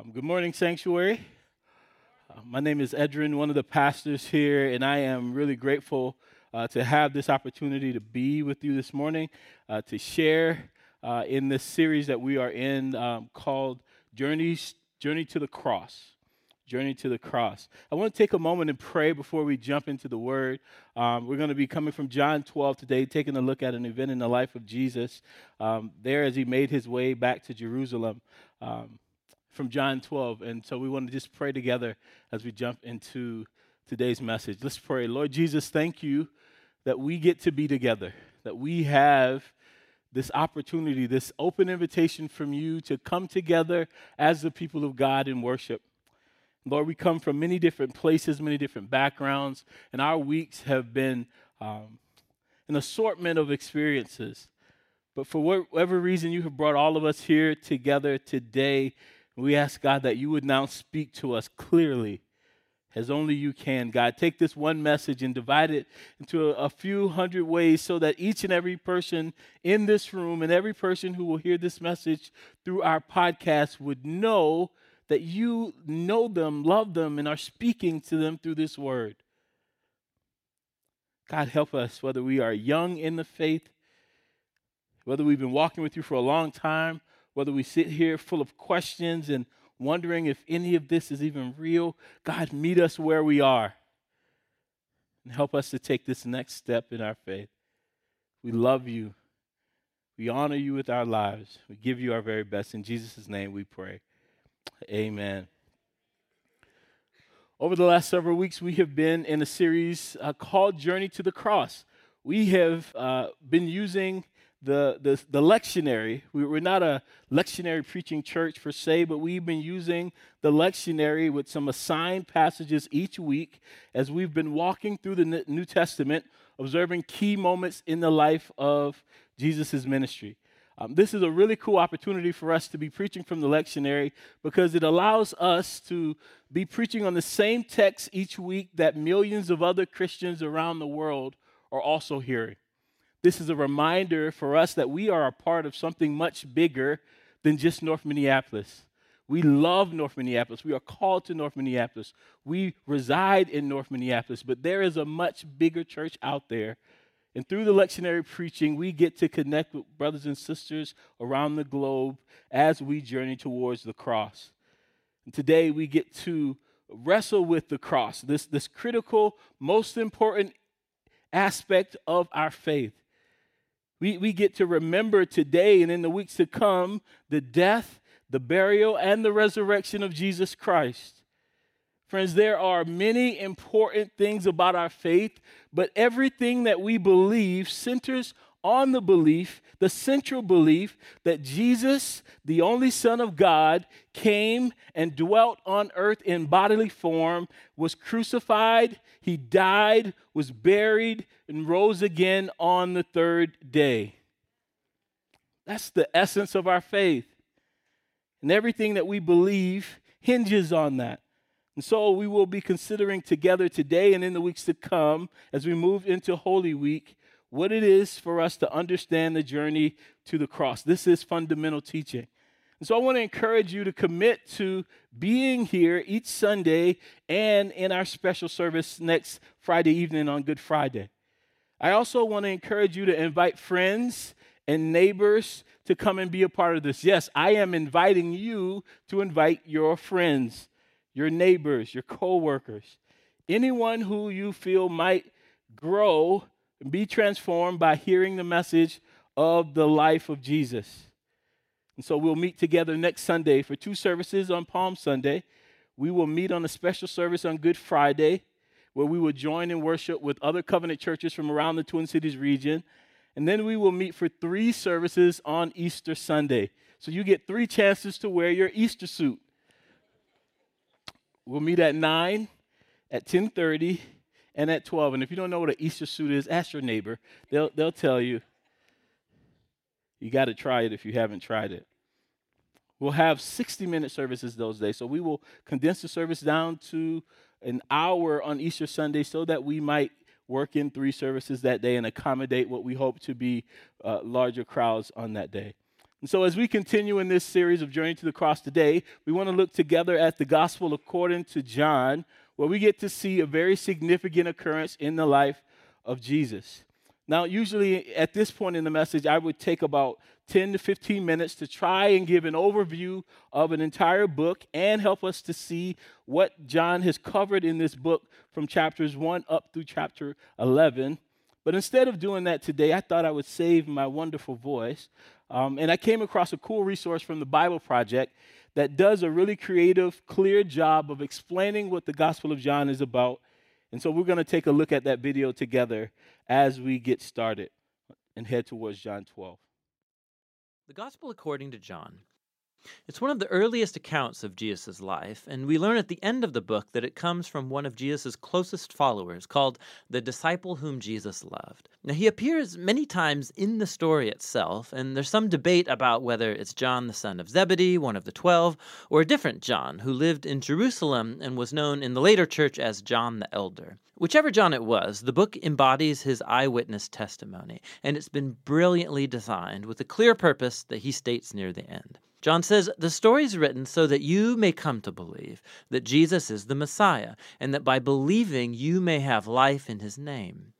Um, good morning, Sanctuary. Uh, my name is Edrin, one of the pastors here, and I am really grateful uh, to have this opportunity to be with you this morning, uh, to share uh, in this series that we are in um, called Journeys, Journey to the Cross. Journey to the Cross. I want to take a moment and pray before we jump into the Word. Um, we're going to be coming from John 12 today, taking a look at an event in the life of Jesus um, there as he made his way back to Jerusalem. From John 12. And so we want to just pray together as we jump into today's message. Let's pray. Lord Jesus, thank you that we get to be together, that we have this opportunity, this open invitation from you to come together as the people of God in worship. Lord, we come from many different places, many different backgrounds, and our weeks have been um, an assortment of experiences. But for whatever reason, you have brought all of us here together today we ask, God, that you would now speak to us clearly as only you can, God. Take this one message and divide it into a, a, few hundred ways so that each and every person in this room and every person who will hear this message through our podcast would know that you know them, love them, and are speaking to them through this word. God, help us, whether we are young in the faith, whether we've been walking with you for a long time, whether we sit here full of questions and wondering if any of this is even real, God, meet us where we are and help us to take this next step in our faith. We love you. We honor you with our lives. We give you our very best. In Jesus' name we pray. Amen. Over the last several weeks, we have been in a series uh, called Journey to the Cross. We have uh, been using the, the, the lectionary. We, are not a lectionary preaching church per se, but we've been using the lectionary with some assigned passages each week as we've been walking through the New Testament, observing key moments in the life of Jesus' ministry. Um, this is a really cool opportunity for us to be preaching from the lectionary because it allows us to be preaching on the same text each week that millions of other Christians around the world are also hearing. This is a reminder for us that we are a part of something much bigger than just North Minneapolis. We love North Minneapolis. We are called to North Minneapolis. We reside in North Minneapolis, but there is a much bigger church out there. And through the lectionary preaching, we get to connect with brothers and sisters around the globe as we journey towards the cross. And today we get to wrestle with the cross, this, this critical, most important aspect of our faith. We, we get to remember today and in the weeks to come the death, the burial, and the resurrection of Jesus Christ. Friends, there are many important things about our faith, but everything that we believe centers on the belief, the central belief, that Jesus, the only Son of God, came and dwelt on earth in bodily form, was crucified, he died, was buried, and rose again on the third day. That's the essence of our faith. And everything that we believe hinges on that. And so we will be considering together today and in the weeks to come as we move into Holy Week what it is for us to understand the journey to the cross. This is fundamental teaching. And so I want to encourage you to commit to being here each Sunday and in our special service next Friday evening on Good Friday. I also want to encourage you to invite friends and neighbors to come and be a part of this. Yes, I am inviting you to invite your friends, your neighbors, your coworkers, anyone who you feel might grow be transformed by hearing the message of the life of Jesus. And so we'll meet together next Sunday for two services on Palm Sunday. We will meet on a special service on Good Friday where we will join in worship with other covenant churches from around the Twin Cities region. And then we will meet for three services on Easter Sunday. So you get three chances to wear your Easter suit. We'll meet at 9, at 10:30, and at 12. And if you don't know what an Easter suit is, ask your neighbor. They'll, they'll tell you. You got to try it if you haven't tried it. We'll have 60 minute services those days. So we will condense the service down to an hour on Easter Sunday so that we might work in three services that day and accommodate what we hope to be uh, larger crowds on that day. And so, as we continue in this series of Journey to the Cross today, we want to look together at the Gospel according to John, where we get to see a very significant occurrence in the life of Jesus. Now, usually at this point in the message, I would take about 10 to 15 minutes to try and give an overview of an entire book and help us to see what John has covered in this book from chapters 1 up through chapter 11. But instead of doing that today, I thought I would save my wonderful voice. Um, and I came across a cool resource from the Bible Project that does a really creative, clear job of explaining what the Gospel of John is about. And so we're going to take a look at that video together as we get started and head towards John 12. The Gospel according to John. It's one of the earliest accounts of Jesus' life, and we learn at the end of the book that it comes from one of Jesus' closest followers called the disciple whom Jesus loved. Now, he appears many times in the story itself, and there's some debate about whether it's John the son of Zebedee, one of the twelve, or a different John who lived in Jerusalem and was known in the later church as John the Elder. Whichever John it was, the book embodies his eyewitness testimony, and it's been brilliantly designed with a clear purpose that he states near the end. John says, The story is written so that you may come to believe that Jesus is the Messiah, and that by believing you may have life in his name.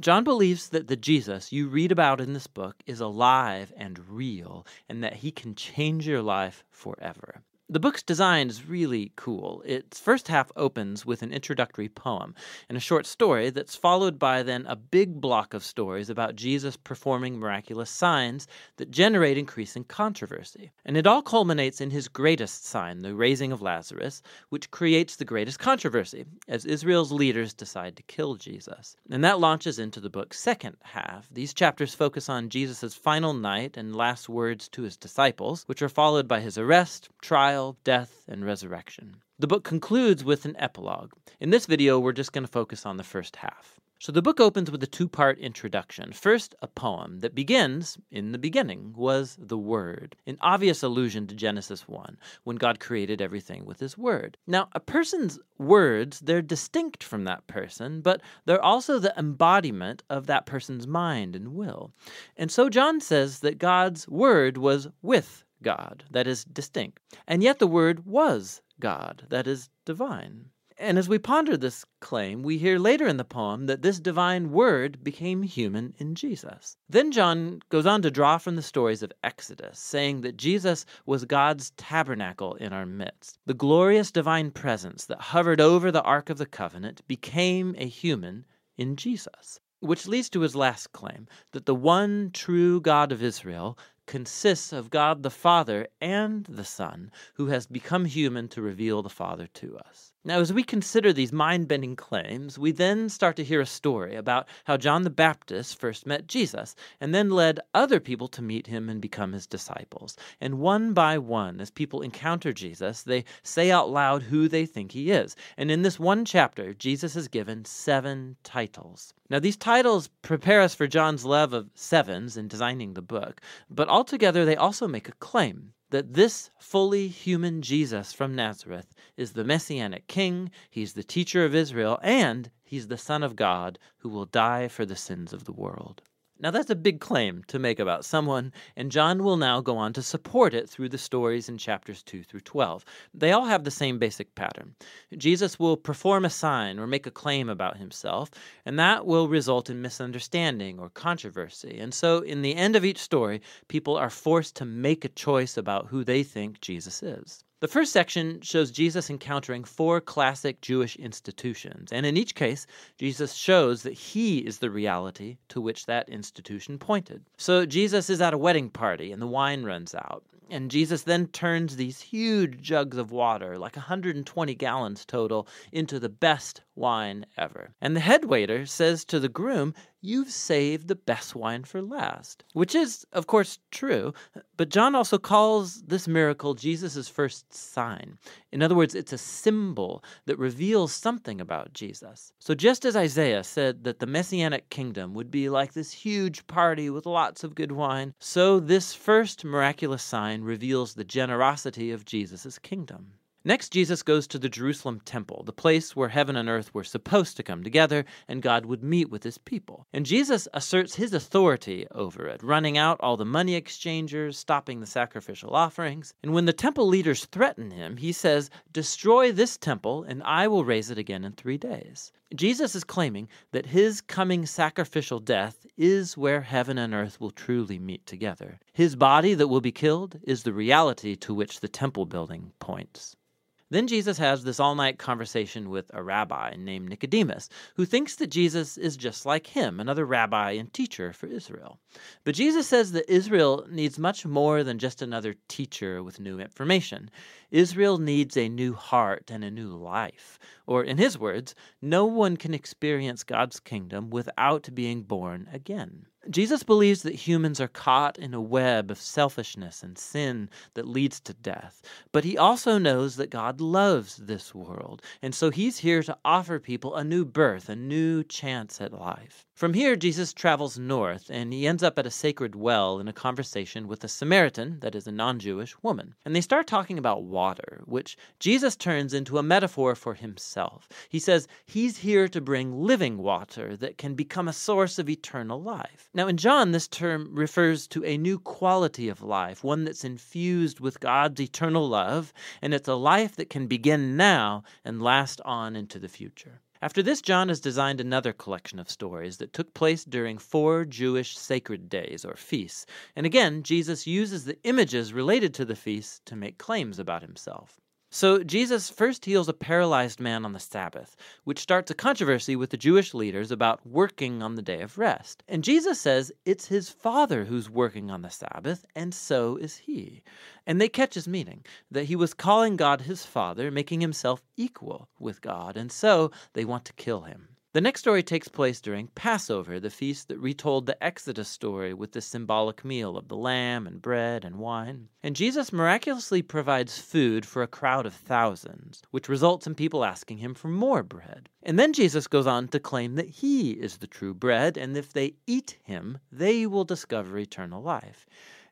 John believes that the Jesus you read about in this book is alive and real, and that he can change your life forever. The book's design is really cool. Its first half opens with an introductory poem and a short story that's followed by then a big block of stories about Jesus performing miraculous signs that generate increasing controversy. And it all culminates in his greatest sign, the raising of Lazarus, which creates the greatest controversy as Israel's leaders decide to kill Jesus. And that launches into the book's second half. These chapters focus on Jesus' final night and last words to his disciples, which are followed by his arrest, trial, trial, death, and resurrection. The book concludes with an epilogue. In this video, we're just going to focus on the first half. So the book opens with a two part introduction. First, a poem that begins In the beginning was the Word, an obvious allusion to Genesis 1, when God created everything with His Word. Now, a person's words, they're distinct from that person, but they're also the embodiment of that person's mind and will. And so John says that God's Word was with God, that is distinct. And yet the Word was God, that is divine. And as we ponder this claim, we hear later in the poem that this divine word became human in Jesus. Then John goes on to draw from the stories of Exodus, saying that Jesus was God's tabernacle in our midst. The glorious divine presence that hovered over the Ark of the Covenant became a human in Jesus. Which leads to his last claim that the one true God of Israel consists of God the Father and the Son, who has become human to reveal the Father to us. Now, as we consider these mind bending claims, we then start to hear a story about how John the Baptist first met Jesus and then led other people to meet him and become his disciples. And one by one, as people encounter Jesus, they say out loud who they think he is. And in this one chapter, Jesus is given seven titles. Now, these titles prepare us for John's love of sevens in designing the book, but altogether they also make a claim that this fully human Jesus from Nazareth is the Messianic King, he's the teacher of Israel, and he's the Son of God who will die for the sins of the world. Now, that's a big claim to make about someone, and John will now go on to support it through the stories in chapters 2 through 12. They all have the same basic pattern. Jesus will perform a sign or make a claim about himself, and that will result in misunderstanding or controversy. And so, in the end of each story, people are forced to make a choice about who they think Jesus is. The first section shows Jesus encountering four classic Jewish institutions, and in each case, Jesus shows that he is the reality to which that institution pointed. So Jesus is at a wedding party and the wine runs out. And Jesus then turns these huge jugs of water, like 120 gallons total, into the best wine ever. And the head waiter says to the groom, You've saved the best wine for last. Which is, of course, true, but John also calls this miracle Jesus' first sign. In other words, it's a symbol that reveals something about Jesus. So just as Isaiah said that the messianic kingdom would be like this huge party with lots of good wine, so this first miraculous sign reveals the generosity of Jesus' kingdom. Next, Jesus goes to the Jerusalem temple, the place where heaven and earth were supposed to come together and God would meet with his people. And Jesus asserts his authority over it, running out all the money exchangers, stopping the sacrificial offerings. And when the temple leaders threaten him, he says, Destroy this temple, and I will raise it again in three days. Jesus is claiming that his coming sacrificial death is where heaven and earth will truly meet together. His body that will be killed is the reality to which the temple building points. Then Jesus has this all night conversation with a rabbi named Nicodemus, who thinks that Jesus is just like him, another rabbi and teacher for Israel. But Jesus says that Israel needs much more than just another teacher with new information. Israel needs a new heart and a new life. Or, in his words, no one can experience God's kingdom without being born again. Jesus believes that humans are caught in a web of selfishness and sin that leads to death. But he also knows that God loves this world. And so he's here to offer people a new birth, a new chance at life. From here, Jesus travels north and he ends up at a sacred well in a conversation with a Samaritan, that is, a non Jewish woman. And they start talking about water, which Jesus turns into a metaphor for himself. He says he's here to bring living water that can become a source of eternal life. Now, in John, this term refers to a new quality of life, one that's infused with God's eternal love, and it's a life that can begin now and last on into the future. After this, John has designed another collection of stories that took place during four Jewish sacred days or feasts. And again, Jesus uses the images related to the feasts to make claims about himself. So Jesus first heals a paralyzed man on the Sabbath, which starts a controversy with the Jewish leaders about working on the day of rest. And Jesus says it's his Father who's working on the Sabbath, and so is he. And they catch his meaning that he was calling God his Father, making himself equal with God, and so they want to kill him. The next story takes place during Passover, the feast that retold the Exodus story with the symbolic meal of the lamb and bread and wine. And Jesus miraculously provides food for a crowd of thousands, which results in people asking him for more bread. And then Jesus goes on to claim that he is the true bread, and if they eat him, they will discover eternal life.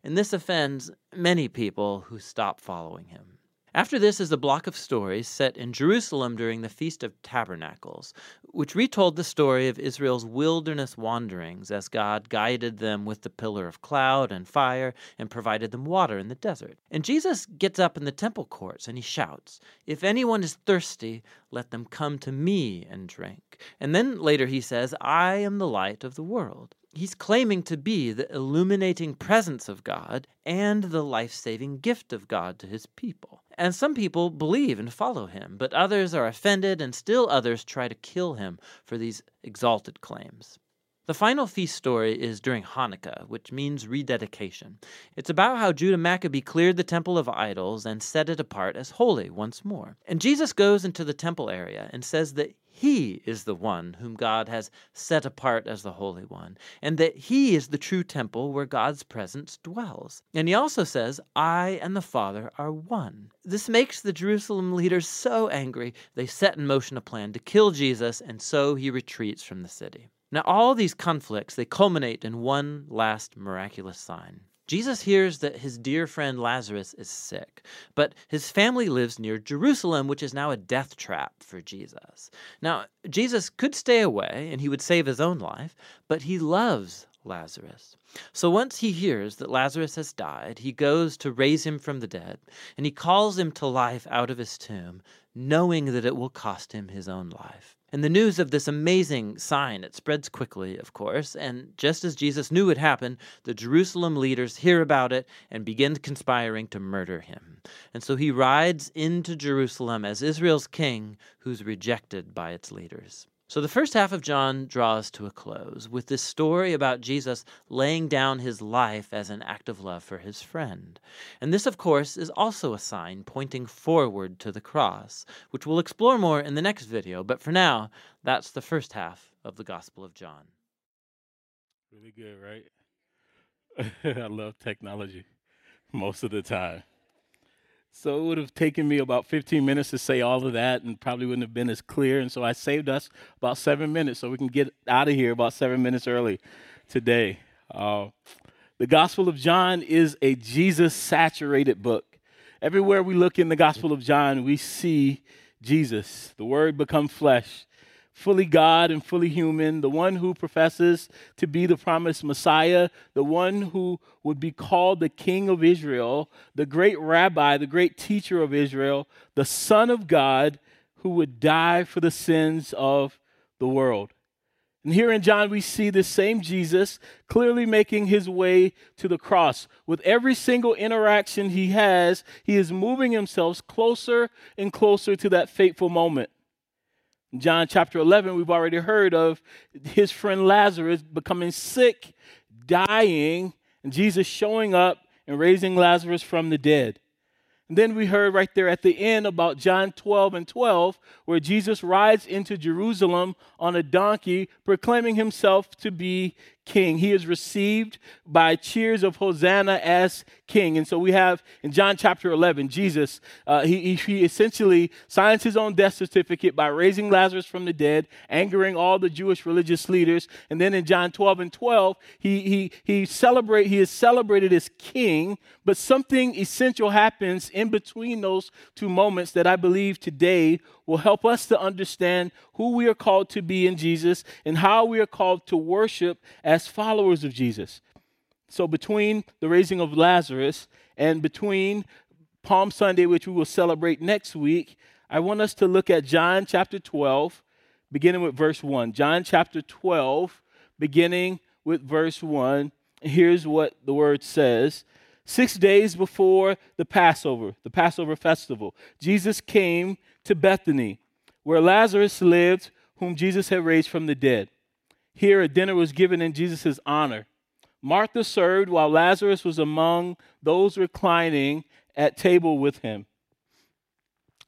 And this offends many people who stop following him. After this is a block of stories set in Jerusalem during the Feast of Tabernacles, which retold the story of Israel's wilderness wanderings as God guided them with the pillar of cloud and fire and provided them water in the desert. And Jesus gets up in the temple courts and he shouts, If anyone is thirsty, let them come to me and drink. And then later he says, I am the light of the world. He's claiming to be the illuminating presence of God and the life saving gift of God to his people. And some people believe and follow him, but others are offended, and still others try to kill him for these exalted claims. The final feast story is during Hanukkah, which means rededication. It's about how Judah Maccabee cleared the temple of idols and set it apart as holy once more. And Jesus goes into the temple area and says that he is the one whom God has set apart as the Holy One, and that he is the true temple where God's presence dwells. And he also says, I and the Father are one. This makes the Jerusalem leaders so angry, they set in motion a plan to kill Jesus, and so he retreats from the city. Now, all these conflicts, they culminate in one last miraculous sign. Jesus hears that his dear friend Lazarus is sick, but his family lives near Jerusalem, which is now a death trap for Jesus. Now, Jesus could stay away and he would save his own life, but he loves Lazarus. So once he hears that Lazarus has died, he goes to raise him from the dead, and he calls him to life out of his tomb, knowing that it will cost him his own life. And the news of this amazing sign, it spreads quickly, of course, and just as Jesus knew it would happen, the Jerusalem leaders hear about it and begin conspiring to murder him. And so he rides into Jerusalem as Israel's king who's rejected by its leaders. So the first half of John draws to a close with this story about Jesus laying down his life as an act of love for his friend. And this, of course, is also a sign pointing forward to the cross, which we'll explore more in the next video. But for now, that's the first half of the Gospel of John. Really good, right? I love technology most of the time. So it would have taken me about 15 minutes to say all of that and probably wouldn't have been as clear. And so I saved us about seven minutes so we can get out of here about seven minutes early today. Uh, the Gospel of John is a Jesus saturated book. Everywhere we look in the Gospel of John, we see Jesus, the Word become flesh, fully God and fully human, the one who professes to be the promised Messiah, the one who would be called the King of Israel, the great rabbi, the great teacher of Israel, the Son of God who would die for the sins of the world. And here in John, we see the same Jesus clearly making his way to the cross. With every single interaction he has, he is moving himself closer and closer to that fateful moment. John chapter 11, we've already heard of his friend Lazarus becoming sick, dying, and Jesus showing up and raising Lazarus from the dead. And then we heard right there at the end about John 12 and 12, where Jesus rides into Jerusalem on a donkey, proclaiming himself to be king. He is received by cheers of Hosanna as king. And so we have in John chapter 11, Jesus, uh, he, he essentially signs his own death certificate by raising Lazarus from the dead, angering all the Jewish religious leaders. And then in John 12 and 12, he, he, he, celebrate, he is celebrated as king, but something essential happens in between those two moments that I believe today will help us to understand who we are called to be in Jesus and how we are called to worship as followers of Jesus. So, between the raising of Lazarus and between Palm Sunday, which we will celebrate next week, I want us to look at John chapter 12, beginning with verse 1. John chapter 12, beginning with verse 1. Here's what the word says Six days before the Passover, the Passover festival, Jesus came to Bethany, where Lazarus lived, whom Jesus had raised from the dead. Here, a dinner was given in Jesus' honor. Martha served while Lazarus was among those reclining at table with him.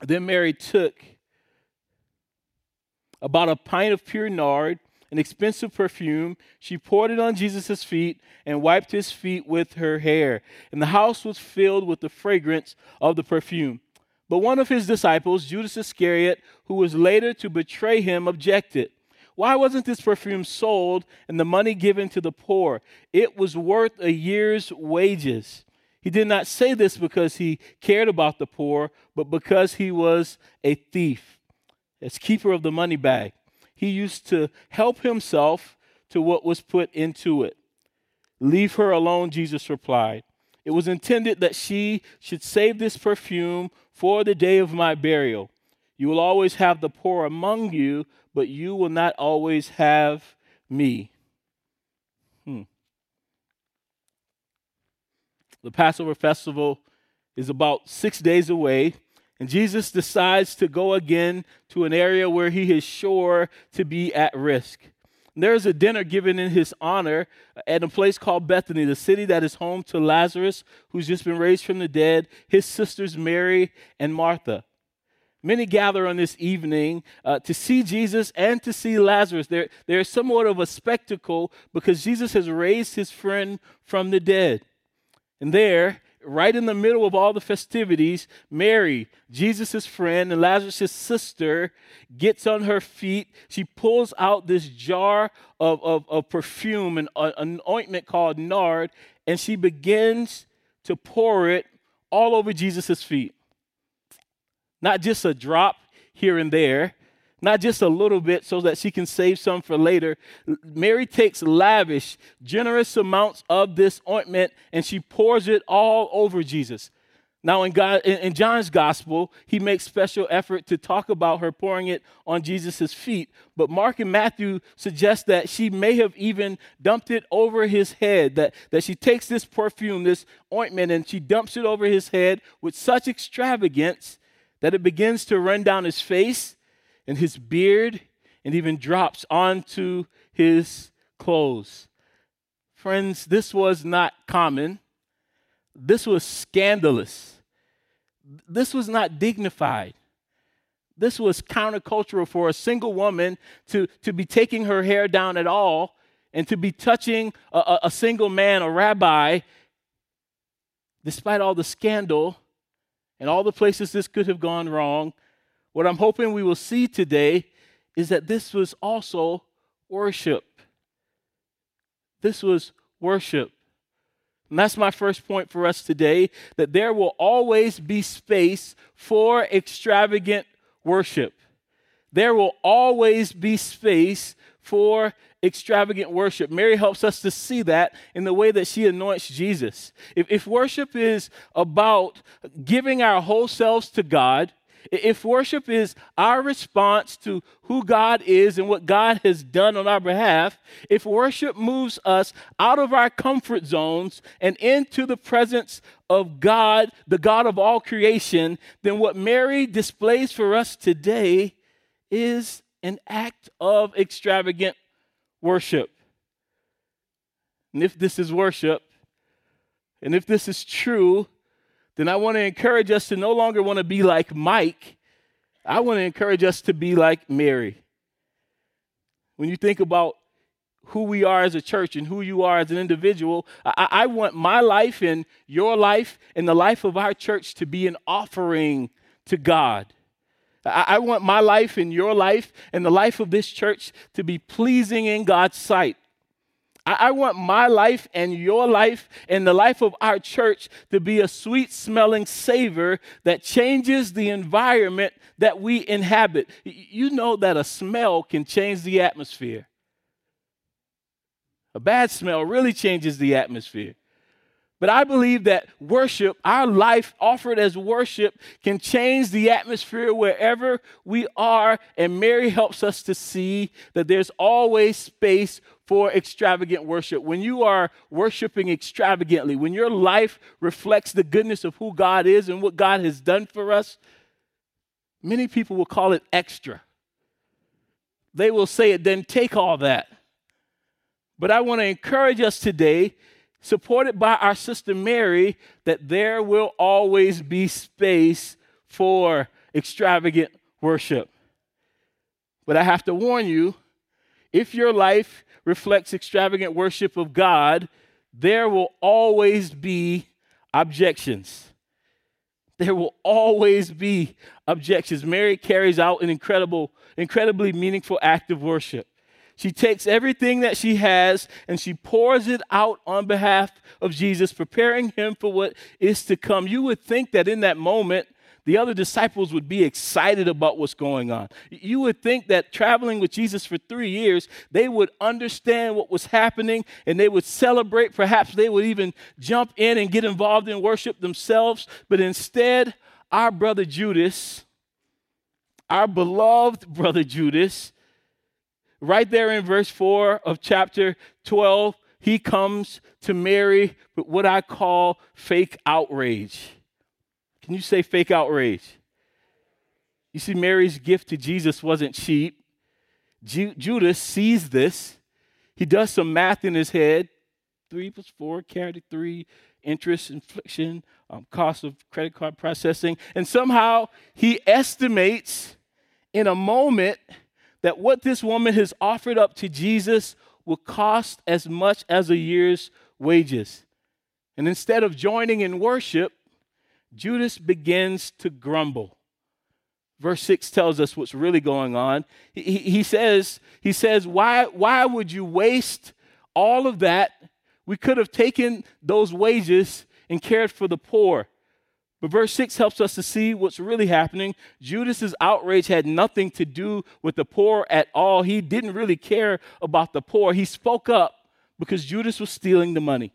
Then Mary took about a pint of pure nard an expensive perfume. She poured it on Jesus' feet and wiped his feet with her hair. And the house was filled with the fragrance of the perfume. But one of his disciples, Judas Iscariot, who was later to betray him, objected. Why wasn't this perfume sold and the money given to the poor? It was worth a year's wages. He did not say this because he cared about the poor, but because he was a thief, as keeper of the money bag he used to help himself to what was put into it. Leave her alone, Jesus replied. It was intended that she should save this perfume for the day of my burial. You will always have the poor among you, but you will not always have me. Hmm. The Passover festival is about six days away. And Jesus decides to go again to an area where he is sure to be at risk. There's a dinner given in his honor at a place called Bethany, the city that is home to Lazarus, who's just been raised from the dead, his sisters Mary and Martha. Many gather on this evening uh, to see Jesus and to see Lazarus. There, there's somewhat of a spectacle because Jesus has raised his friend from the dead. And there, right in the middle of all the festivities, Mary, Jesus' friend and Lazarus' sister, gets on her feet. She pulls out this jar of, of, of perfume and uh, an ointment called nard, and she begins to pour it all over Jesus' feet. Not just a drop here and there, not just a little bit so that she can save some for later. Mary takes lavish, generous amounts of this ointment and she pours it all over Jesus. Now, in, God, in, John's gospel, he makes special effort to talk about her pouring it on Jesus' feet. But Mark and Matthew suggest that she may have even dumped it over his head, that, that she takes this perfume, this ointment, and she dumps it over his head with such extravagance that it begins to run down his face and his beard and even drops onto his clothes. Friends, this was not common. This was scandalous. This was not dignified. This was countercultural for a single woman to, to be taking her hair down at all and to be touching a, a single man, a rabbi, despite all the scandal and all the places this could have gone wrong. What I'm hoping we will see today is that this was also worship. This was worship. And that's my first point for us today that there will always be space for extravagant worship. There will always be space for extravagant worship. Mary helps us to see that in the way that she anoints Jesus. If, if worship is about giving our whole selves to God, if worship is our response to who God is and what God has done on our behalf, if worship moves us out of our comfort zones and into the presence of God, the God of all creation, then what Mary displays for us today is an act of extravagant worship. And if this is worship, and if this is true, then I want to encourage us to no longer want to be like Mike. I want to encourage us to be like Mary. When you think about who we are as a church and who you are as an individual, I, I want my life and your life and the life of our church to be an offering to God. I, I want my life and your life and the life of this church to be pleasing in God's sight. I, want my life and your life and the life of our church to be a sweet smelling savor that changes the environment that we inhabit. You know that a smell can change the atmosphere. A bad smell really changes the atmosphere. But I believe that worship, our life offered as worship, can change the atmosphere wherever we are. And Mary helps us to see that there's always space for extravagant worship. When you are worshiping extravagantly, when your life reflects the goodness of who God is and what God has done for us, many people will call it extra. They will say it doesn't take all that. But I want to encourage us today supported by our sister Mary, that there will always be space for extravagant worship. But I have to warn you if your life reflects extravagant worship of God, there will always be objections. There will always be objections. Mary carries out an incredible, incredibly meaningful act of worship. She takes everything that she has and she pours it out on behalf of Jesus, preparing him for what is to come. You would think that in that moment, the other disciples would be excited about what's going on. You would think that traveling with Jesus for three years, they would understand what was happening and they would celebrate. Perhaps they would even jump in and get involved in worship themselves. But instead, our brother Judas, our beloved brother Judas, right there in verse 4 of chapter 12, he comes to Mary with what I call fake outrage. Can you say fake outrage? You see, Mary's gift to Jesus wasn't cheap. Ju- Judas sees this. He does some math in his head. Three plus four, carry three, interest, infliction, um, cost of credit card processing. And somehow he estimates in a moment that what this woman has offered up to Jesus will cost as much as a year's wages. And instead of joining in worship, Judas begins to grumble. Verse 6 tells us what's really going on. He, he, says, he says why, why would you waste all of that? We could have taken those wages and cared for the poor. But verse 6 helps us to see what's really happening. Judas's outrage had nothing to do with the poor at all. He didn't really care about the poor. He spoke up because Judas was stealing the money.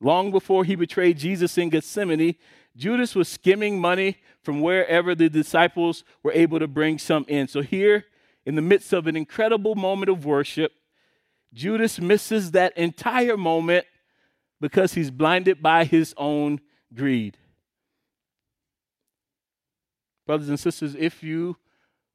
Long before he betrayed Jesus in Gethsemane, Judas was skimming money from wherever the disciples were able to bring some in. So, here, in the midst of an incredible moment of worship, Judas misses that entire moment because he's blinded by his own greed. Brothers and sisters, if you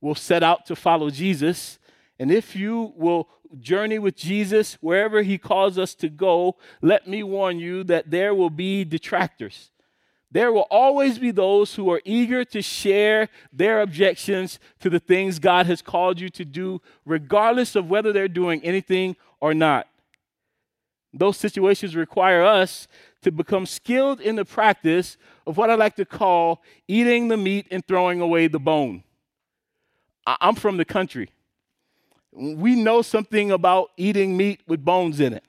will set out to follow Jesus, and if you will journey with Jesus wherever he calls us to go, let me warn you that there will be detractors. There will always be those who are eager to share their objections to the things God has called you to do, regardless of whether they're doing anything or not. Those situations require us to become skilled in the practice of what I like to call eating the meat and throwing away the bone. I'm from the country. We know something about eating meat with bones in it.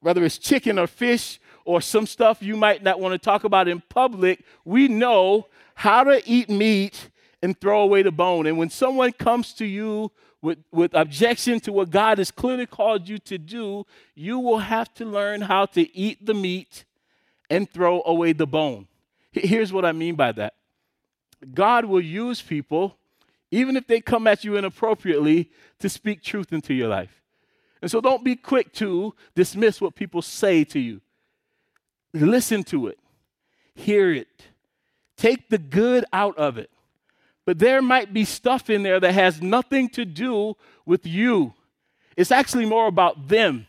whether it's chicken or fish or some stuff you might not want to talk about in public, we know how to eat meat and throw away the bone. And when someone comes to you with, with objection to what God has clearly called you to do, you will have to learn how to eat the meat and throw away the bone. Here's what I mean by that God will use people, even if they come at you inappropriately, to speak truth into your life. And so don't be quick to dismiss what people say to you. Listen to it, hear it, take the good out of it. But there might be stuff in there that has nothing to do with you. It's actually more about them.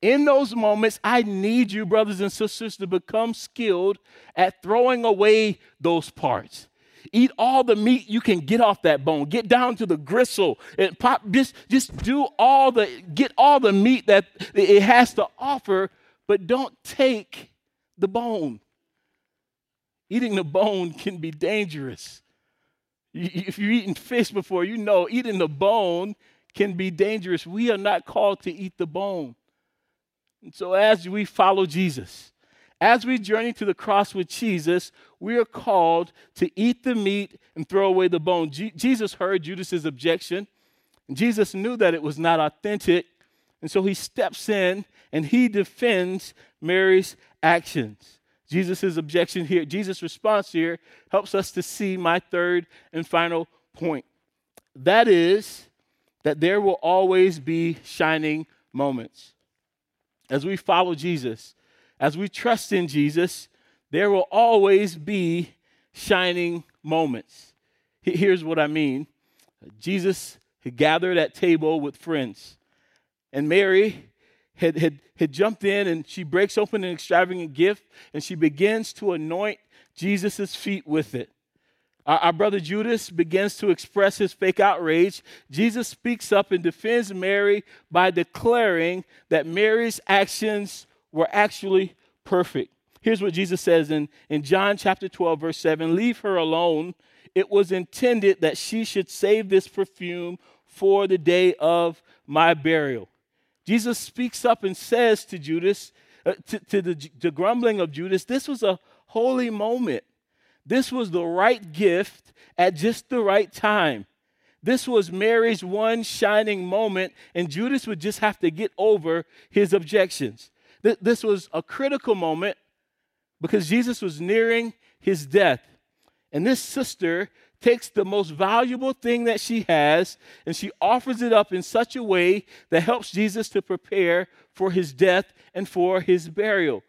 In those moments, I need you, brothers and sisters, to become skilled at throwing away those parts. Eat all the meat you can get off that bone. Get down to the gristle and pop. Just, just do all the get all the meat that it has to offer, but don't take the bone. Eating the bone can be dangerous. If you've eaten fish before, you know eating the bone can be dangerous. We are not called to eat the bone. And so, as we follow Jesus, as we journey to the cross with Jesus, we are called to eat the meat and throw away the bone. G- Jesus heard Judas's objection, and Jesus knew that it was not authentic, and so he steps in and he defends Mary's actions. Jesus' objection here, Jesus' response here helps us to see my third and final point. That is that there will always be shining moments. As we follow Jesus, as we trust in Jesus, there will always be shining moments. Here's what I mean Jesus gathered at table with friends, and Mary had, had, had jumped in and she breaks open an extravagant gift and she begins to anoint Jesus' feet with it. Our, our, brother Judas begins to express his fake outrage. Jesus speaks up and defends Mary by declaring that Mary's actions were actually perfect. Here's what Jesus says in, in John chapter 12, verse 7 Leave her alone. It was intended that she should save this perfume for the day of my burial. Jesus speaks up and says to Judas, uh, to, to the, the grumbling of Judas, this was a holy moment. This was the right gift at just the right time. This was Mary's one shining moment, and Judas would just have to get over his objections. This was a critical moment because Jesus was nearing his death. And this sister takes the most valuable thing that she has and she offers it up in such a way that helps Jesus to prepare for his death and for his burial.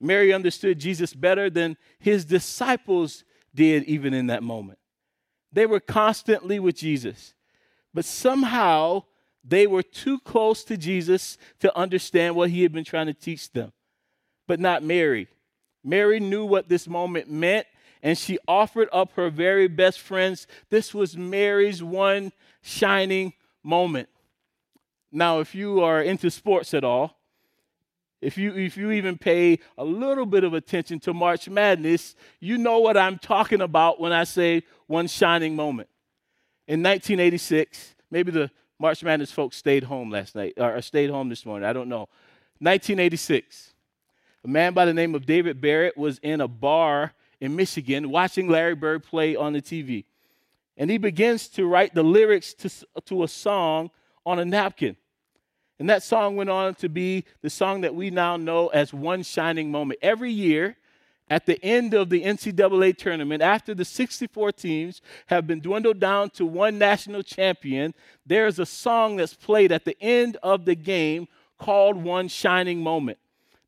Mary understood Jesus better than his disciples did, even in that moment. They were constantly with Jesus, but somehow they were too close to Jesus to understand what he had been trying to teach them, but not Mary. Mary knew what this moment meant, and she offered up her very best friends. This was Mary's one shining moment. Now, if you are into sports at all, if you, if you even pay a little bit of attention to March Madness, you know what I'm talking about when I say one shining moment. In 1986, maybe the March Madness folks stayed home last night or stayed home this morning. I don't know. 1986. A man by the name of David Barrett was in a bar in Michigan watching Larry Bird play on the TV. And he begins to write the lyrics to, to a song on a napkin. And that song went on to be the song that we now know as One Shining Moment. Every year, at the end of the NCAA tournament, after the 64 teams have been dwindled down to one national champion, there is a song that's played at the end of the game called One Shining Moment.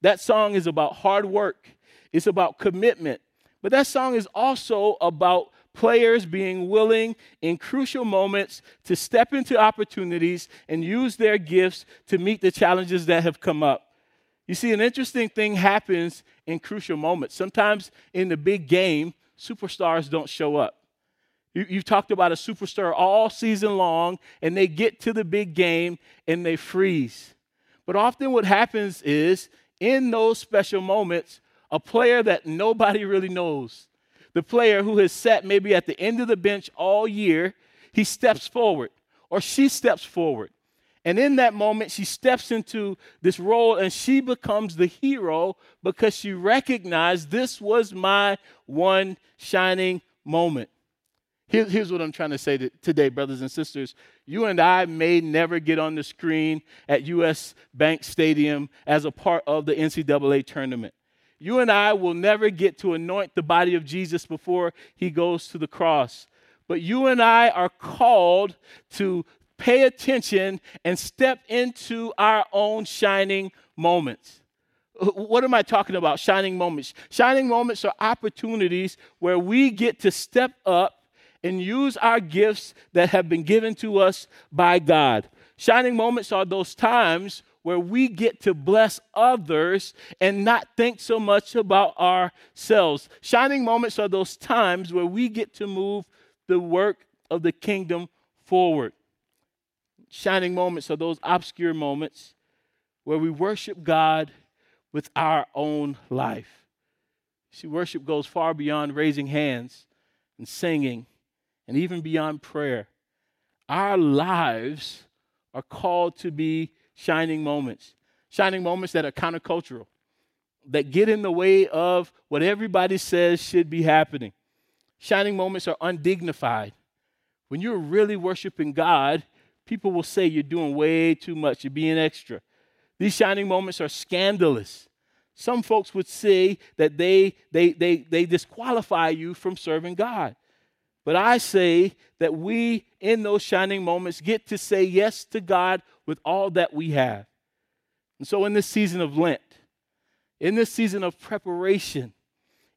That song is about hard work, it's about commitment, but that song is also about players being willing in crucial moments to step into opportunities and use their gifts to meet the challenges that have come up. You see, an interesting thing happens in crucial moments. Sometimes in the big game, superstars don't show up. You, have talked about a superstar all season long, and they get to the big game and they freeze. But often what happens is in those special moments, a player that nobody really knows, the player who has sat maybe at the end of the bench all year, he steps forward or she steps forward And in that moment, she steps into this role and she becomes the hero because she recognized this was my one shining moment. Here, here's what I'm trying to say today, brothers and sisters. You and I may never get on the screen at US Bank Stadium as a part of the NCAA tournament. You and I will never get to anoint the body of Jesus before he goes to the cross. But you and I are called to pay attention and step into our own shining moments. What am I talking about? Shining moments. Shining moments are opportunities where we get to step up and use our gifts that have been given to us by God. Shining moments are those times where we get to bless others and not think so much about ourselves. Shining moments are those times where we get to move the work of the kingdom forward. Shining moments are those obscure moments where we worship God with our own life. See, worship goes far beyond raising hands and singing and even beyond prayer. Our lives are called to be shining moments, shining moments that are countercultural, that get in the way of what everybody says should be happening. Shining moments are undignified. When you're really worshiping God, people will say you're doing way too much, you're being extra. These shining moments are scandalous. Some folks would say that they, they, they, they disqualify you from serving God. But I say that we, in those shining moments, get to say yes to God with all that we have. And so, in this season of Lent, in this season of preparation,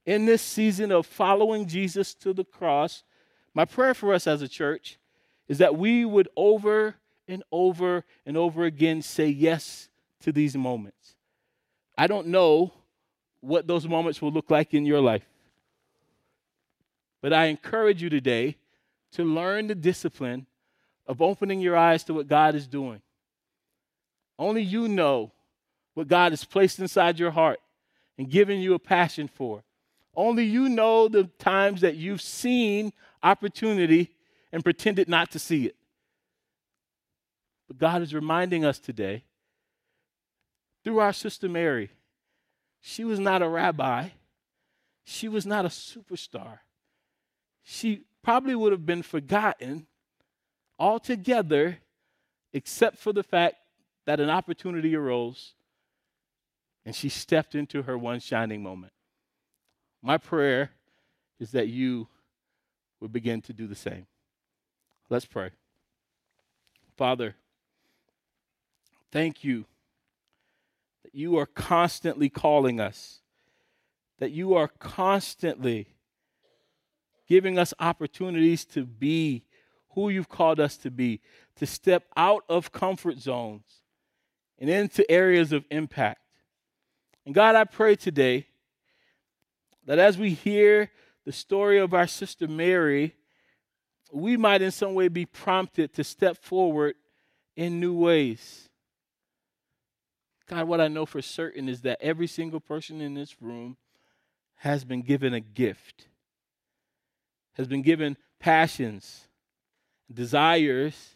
in this season of following Jesus to the cross, my prayer for us as a church is that we would over and over and over again say yes to these moments. I don't know what those moments will look like in your life, but I encourage you today to learn the discipline of opening your eyes to what God is doing only you know what God has placed inside your heart and given you a passion for. Only you know the times that you've seen opportunity and pretended not to see it. But God is reminding us today through our sister Mary. She was not a rabbi, she was not a superstar. She probably would have been forgotten altogether, except for the fact that an opportunity arose and she stepped into her one shining moment. My prayer is that you will begin to do the same. Let's pray. Father, thank you that you are constantly calling us, that you are constantly giving us opportunities to be who you've called us to be, to step out of comfort zones and into areas of impact. And God, I pray today that as we hear the story of our sister Mary, we might in some way be prompted to step forward in new ways. God, what I know for certain is that every single person in this room has been given a gift, has been given passions, desires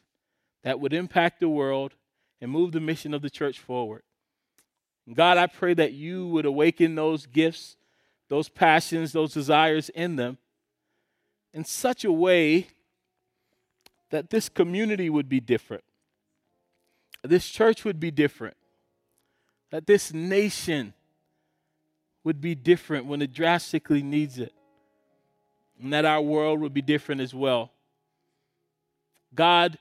that would impact the world and move the mission of the church forward. God, I pray that you would awaken those gifts, those passions, those desires in them in such a way that this community would be different, this church would be different, that this nation would be different when it drastically needs it, and that our world would be different as well. God,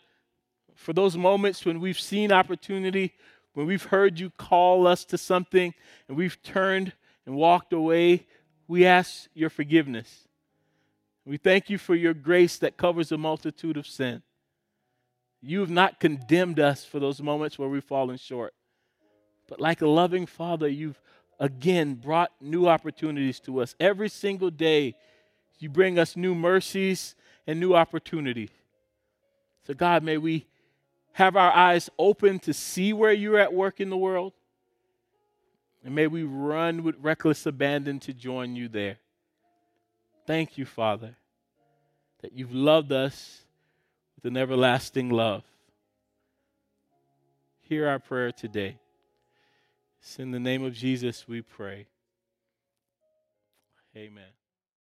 for those moments when we've seen opportunity, when we've heard you call us to something and we've turned and walked away, we ask your forgiveness. We thank you for your grace that covers a multitude of sin. You have not condemned us for those moments where we've fallen short. But like a loving father, you've again brought new opportunities to us. Every single day, you bring us new mercies and new opportunities. So, God, may we have our eyes open to see where you're at work in the world. And may we run with reckless abandon to join you there. Thank you, Father, that you've loved us with an everlasting love. hear our prayer today. It's in the name of Jesus we pray. Amen.